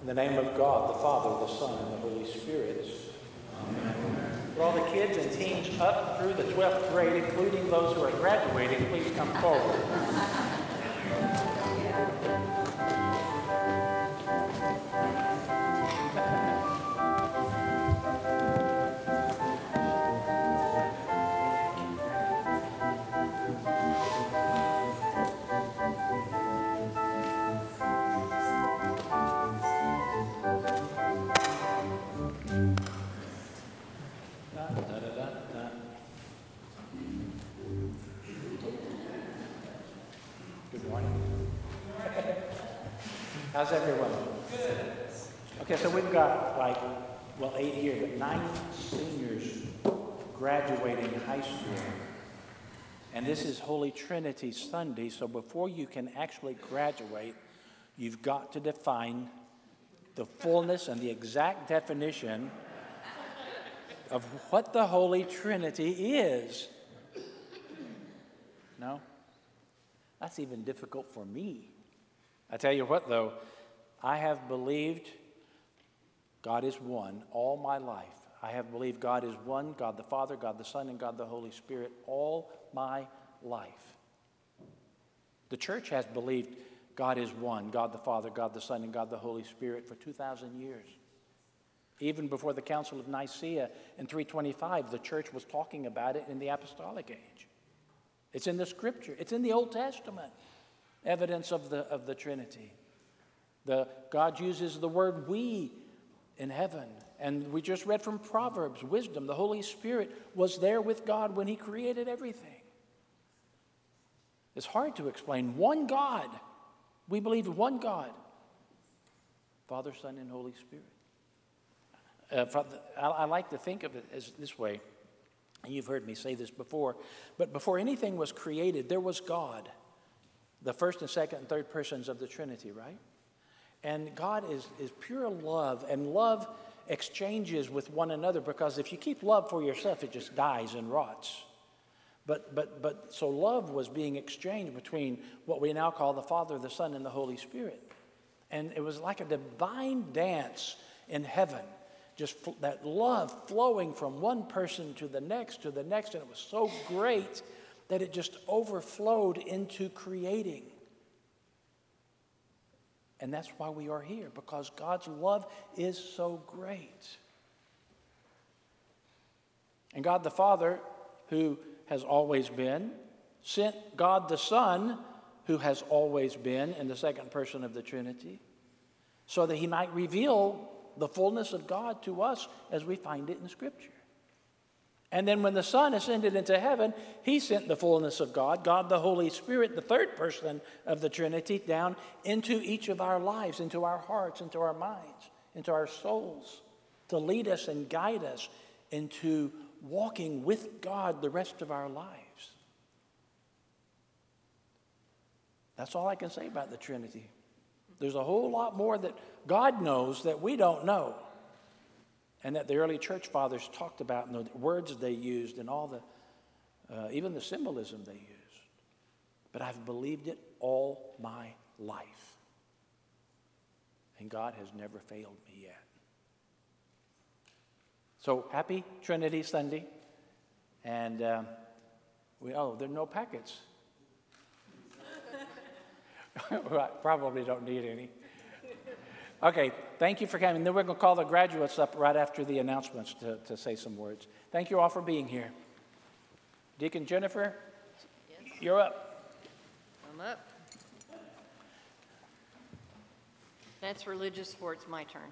In the name of God, the Father, the Son, and the Holy Spirit. Amen. For all the kids and teens up through the 12th grade, including those who are graduating, please come forward. How's everyone? Good. Okay, so we've got like, well, eight here, but nine seniors graduating high school. And this is Holy Trinity Sunday, so before you can actually graduate, you've got to define the fullness and the exact definition of what the Holy Trinity is. No? That's even difficult for me. I tell you what, though, I have believed God is one all my life. I have believed God is one God the Father, God the Son, and God the Holy Spirit all my life. The church has believed God is one God the Father, God the Son, and God the Holy Spirit for 2,000 years. Even before the Council of Nicaea in 325, the church was talking about it in the apostolic age. It's in the scripture, it's in the Old Testament, evidence of the, of the Trinity. The, God uses the word we in heaven. And we just read from Proverbs, wisdom. The Holy Spirit was there with God when He created everything. It's hard to explain. One God. We believe in one God Father, Son, and Holy Spirit. Uh, I, I like to think of it as this way. You've heard me say this before. But before anything was created, there was God, the first and second and third persons of the Trinity, right? And God is, is pure love, and love exchanges with one another because if you keep love for yourself, it just dies and rots. But, but, but so love was being exchanged between what we now call the Father, the Son, and the Holy Spirit. And it was like a divine dance in heaven, just that love flowing from one person to the next to the next. And it was so great that it just overflowed into creating. And that's why we are here, because God's love is so great. And God the Father, who has always been, sent God the Son, who has always been in the second person of the Trinity, so that he might reveal the fullness of God to us as we find it in Scripture. And then when the Son ascended into heaven, he sent the fullness of God, God the Holy Spirit, the third person of the Trinity, down into each of our lives, into our hearts, into our minds, into our souls, to lead us and guide us into walking with God the rest of our lives. That's all I can say about the Trinity. There's a whole lot more that God knows that we don't know and that the early church fathers talked about and the words they used and all the, uh, even the symbolism they used. But I've believed it all my life. And God has never failed me yet. So happy Trinity Sunday. And um, we, oh, there are no packets. Probably don't need any. Okay, thank you for coming. Then we're going to call the graduates up right after the announcements to, to say some words. Thank you all for being here. Deacon Jennifer, yes. you're up. I'm up. That's religious sports, my turn.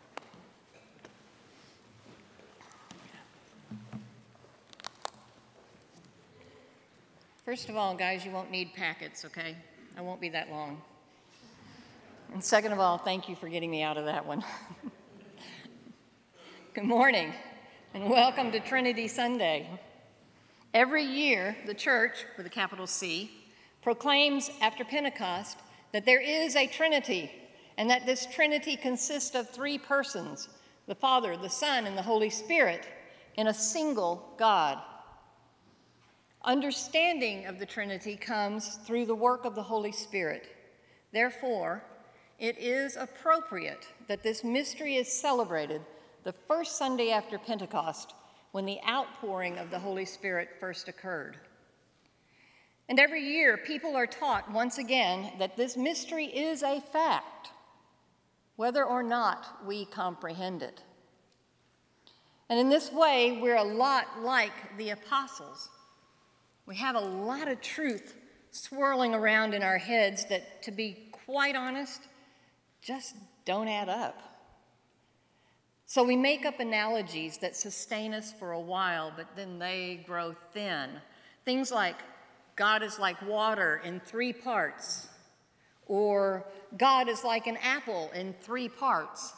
First of all, guys, you won't need packets, okay? I won't be that long. And second of all, thank you for getting me out of that one. Good morning, and welcome to Trinity Sunday. Every year, the church, with a capital C, proclaims after Pentecost that there is a Trinity, and that this Trinity consists of three persons the Father, the Son, and the Holy Spirit in a single God. Understanding of the Trinity comes through the work of the Holy Spirit. Therefore, it is appropriate that this mystery is celebrated the first Sunday after Pentecost when the outpouring of the Holy Spirit first occurred. And every year, people are taught once again that this mystery is a fact, whether or not we comprehend it. And in this way, we're a lot like the apostles. We have a lot of truth swirling around in our heads that, to be quite honest, just don't add up. So we make up analogies that sustain us for a while, but then they grow thin. Things like God is like water in three parts, or God is like an apple in three parts,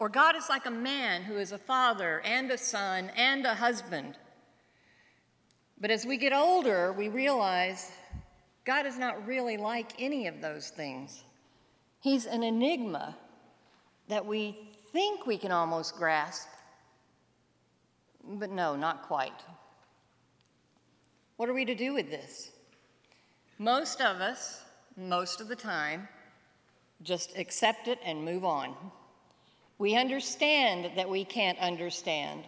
or God is like a man who is a father and a son and a husband. But as we get older, we realize God is not really like any of those things. He's an enigma that we think we can almost grasp, but no, not quite. What are we to do with this? Most of us, most of the time, just accept it and move on. We understand that we can't understand,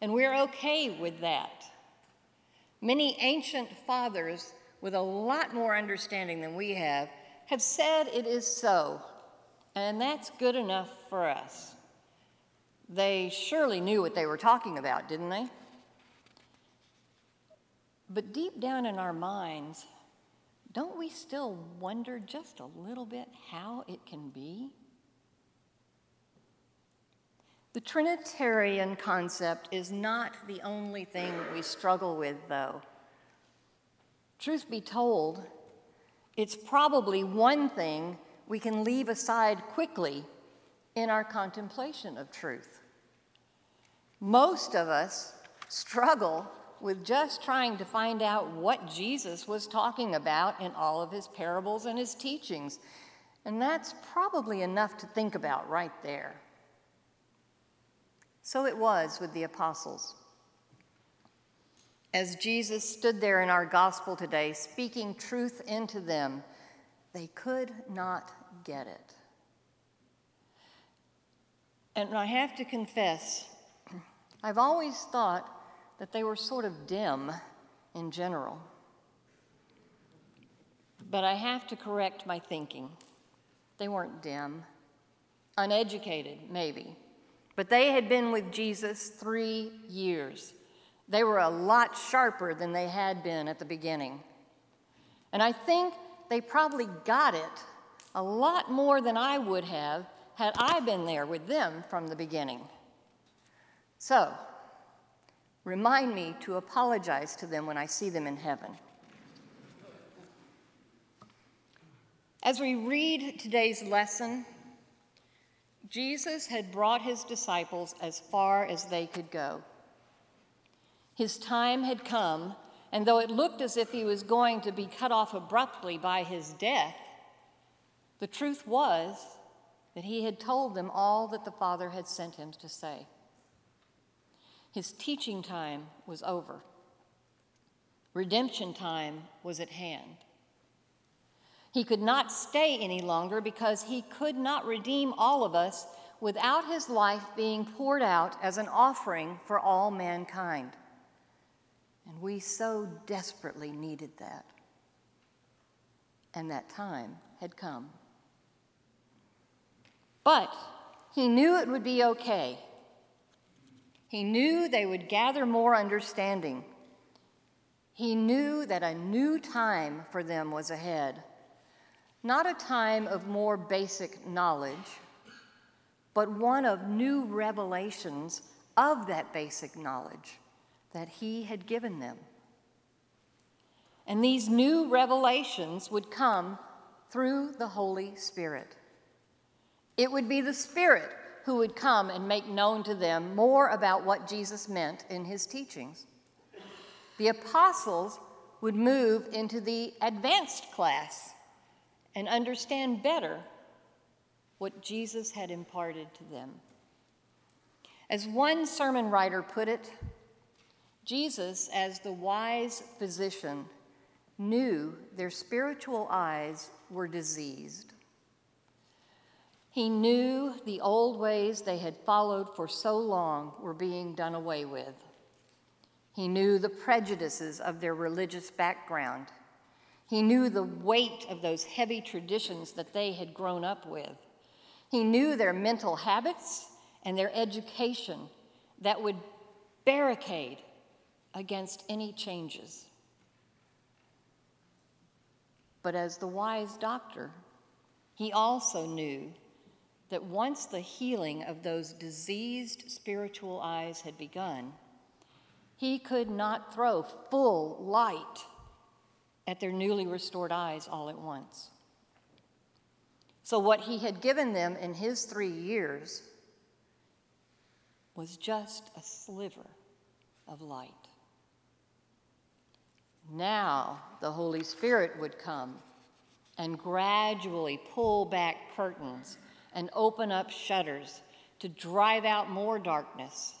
and we're okay with that. Many ancient fathers with a lot more understanding than we have have said it is so, and that's good enough for us. They surely knew what they were talking about, didn't they? But deep down in our minds, don't we still wonder just a little bit how it can be? The Trinitarian concept is not the only thing we struggle with, though. Truth be told, it's probably one thing we can leave aside quickly in our contemplation of truth. Most of us struggle with just trying to find out what Jesus was talking about in all of his parables and his teachings. And that's probably enough to think about right there. So it was with the apostles. As Jesus stood there in our gospel today, speaking truth into them, they could not get it. And I have to confess, I've always thought that they were sort of dim in general. But I have to correct my thinking. They weren't dim, uneducated, maybe. But they had been with Jesus three years. They were a lot sharper than they had been at the beginning. And I think they probably got it a lot more than I would have had I been there with them from the beginning. So, Remind me to apologize to them when I see them in heaven. As we read today's lesson, Jesus had brought his disciples as far as they could go. His time had come, and though it looked as if he was going to be cut off abruptly by his death, the truth was that he had told them all that the Father had sent him to say. His teaching time was over. Redemption time was at hand. He could not stay any longer because he could not redeem all of us without his life being poured out as an offering for all mankind. And we so desperately needed that. And that time had come. But he knew it would be okay he knew they would gather more understanding. He knew that a new time for them was ahead. Not a time of more basic knowledge, but one of new revelations of that basic knowledge that He had given them. And these new revelations would come through the Holy Spirit. It would be the Spirit who would come and make known to them more about what Jesus meant in his teachings. The apostles would move into the advanced class and understand better what Jesus had imparted to them. As one sermon writer put it, Jesus, as the wise physician, knew their spiritual eyes were diseased. He knew the old ways they had followed for so long were being done away with. He knew the prejudices of their religious background. He knew the weight of those heavy traditions that they had grown up with. He knew their mental habits and their education that would barricade against any changes. But as the wise doctor, he also knew that once the healing of those diseased spiritual eyes had begun, he could not throw full light at their newly restored eyes all at once. So, what he had given them in his three years was just a sliver of light. Now the Holy Spirit would come and gradually pull back curtains and open up shutters to drive out more darkness.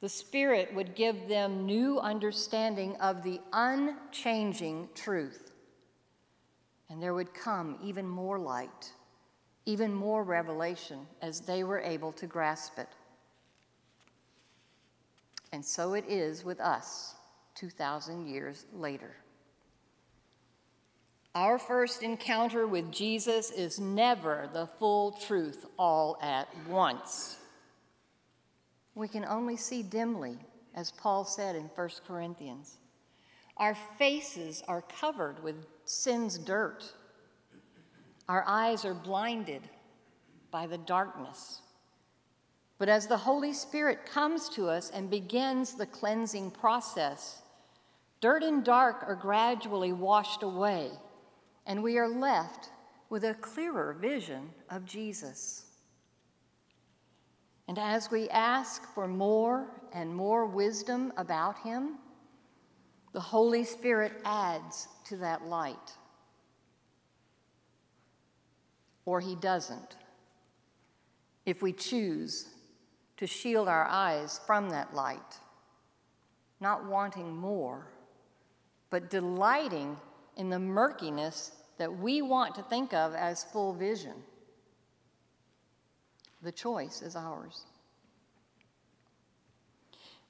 The Spirit would give them new understanding of the unchanging truth. And there would come even more light, even more revelation as they were able to grasp it. And so it is with us 2,000 years later. Our first encounter with Jesus is never the full truth all at once. We can only see dimly, as Paul said in 1 Corinthians. Our faces are covered with sin's dirt. Our eyes are blinded by the darkness. But as the Holy Spirit comes to us and begins the cleansing process, dirt and dark are gradually washed away, and we are left with a clearer vision of Jesus. And as we ask for more and more wisdom about Him, the Holy Spirit adds to that light. Or He doesn't, if we choose to shield our eyes from that light, not wanting more, but delighting in the murkiness that we want to think of as full vision. The choice is ours.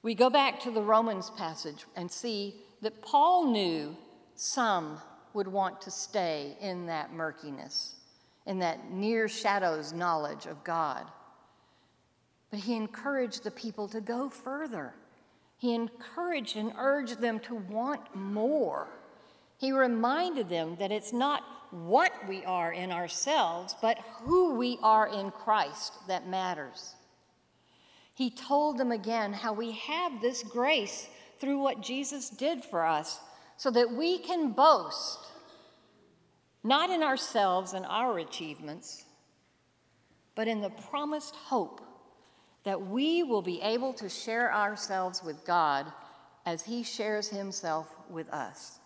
We go back to the Romans passage and see that Paul knew some would want to stay in that murkiness, in that near shadows knowledge of God. But he encouraged the people to go further. He encouraged and urged them to want more. He reminded them that it's not what we are in ourselves, but who we are in Christ that matters. He told them again how we have this grace through what Jesus did for us so that we can boast not in ourselves and our achievements, but in the promised hope that we will be able to share ourselves with God as He shares Himself with us.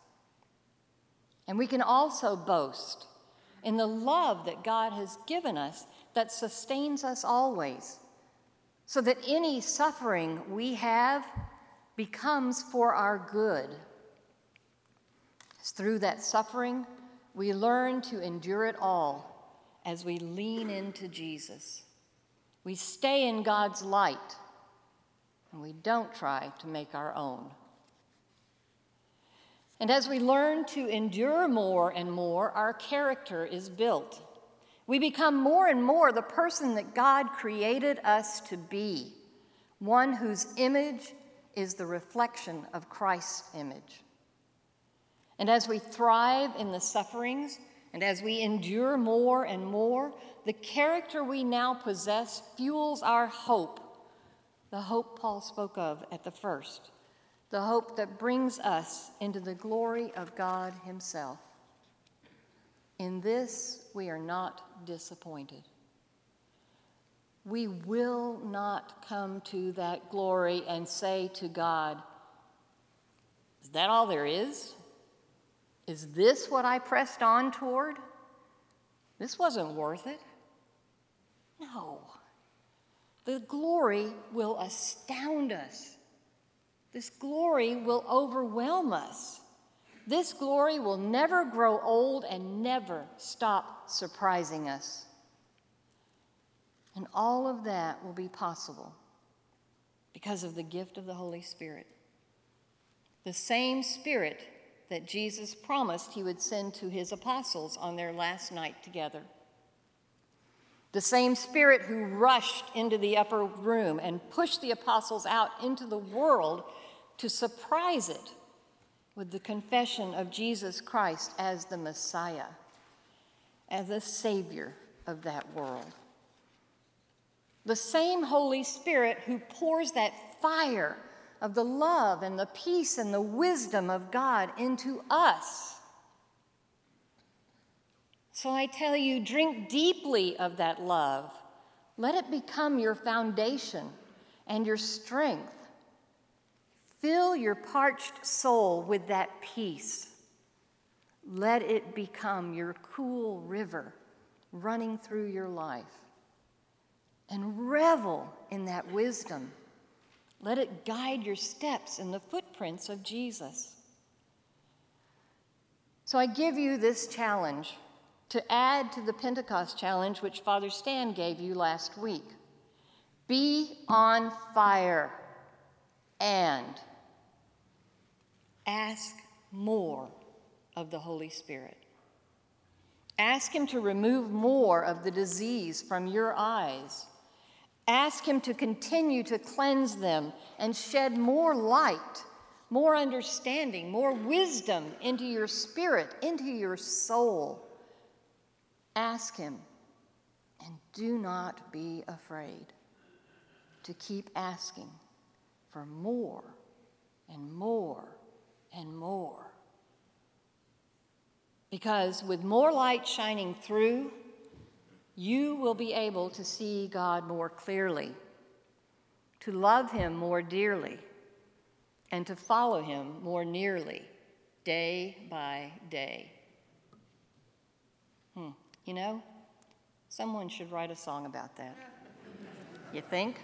And we can also boast in the love that God has given us that sustains us always, so that any suffering we have becomes for our good. Through that suffering, we learn to endure it all as we lean into Jesus. We stay in God's light and we don't try to make our own. And as we learn to endure more and more, our character is built. We become more and more the person that God created us to be, one whose image is the reflection of Christ's image. And as we thrive in the sufferings, and as we endure more and more, the character we now possess fuels our hope, the hope Paul spoke of at the first, the hope that brings us into the glory of God Himself. In this, we are not disappointed. We will not come to that glory and say to God, Is that all there is? Is this what I pressed on toward? This wasn't worth it. No. The glory will astound us. This glory will overwhelm us. This glory will never grow old and never stop surprising us. And all of that will be possible because of the gift of the Holy Spirit. The same Spirit that Jesus promised he would send to his apostles on their last night together. The same Spirit who rushed into the upper room and pushed the apostles out into the world to surprise it with the confession of Jesus Christ as the Messiah, as the Savior of that world. The same Holy Spirit who pours that fire of the love and the peace and the wisdom of God into us. So I tell you, drink deeply of that love. Let it become your foundation and your strength. Fill your parched soul with that peace. Let it become your cool river running through your life. And revel in that wisdom let it guide your steps in the footprints of Jesus. So I give you this challenge to add to the Pentecost challenge which Father Stan gave you last week. Be on fire and ask more of the Holy Spirit. Ask Him to remove more of the disease from your eyes Ask Him to continue to cleanse them and shed more light, more understanding, more wisdom into your spirit, into your soul. Ask Him and do not be afraid to keep asking for more and more and more. Because with more light shining through, you will be able to see God more clearly, to love Him more dearly, and to follow Him more nearly, day by day. Hmm. You know, someone should write a song about that. You think?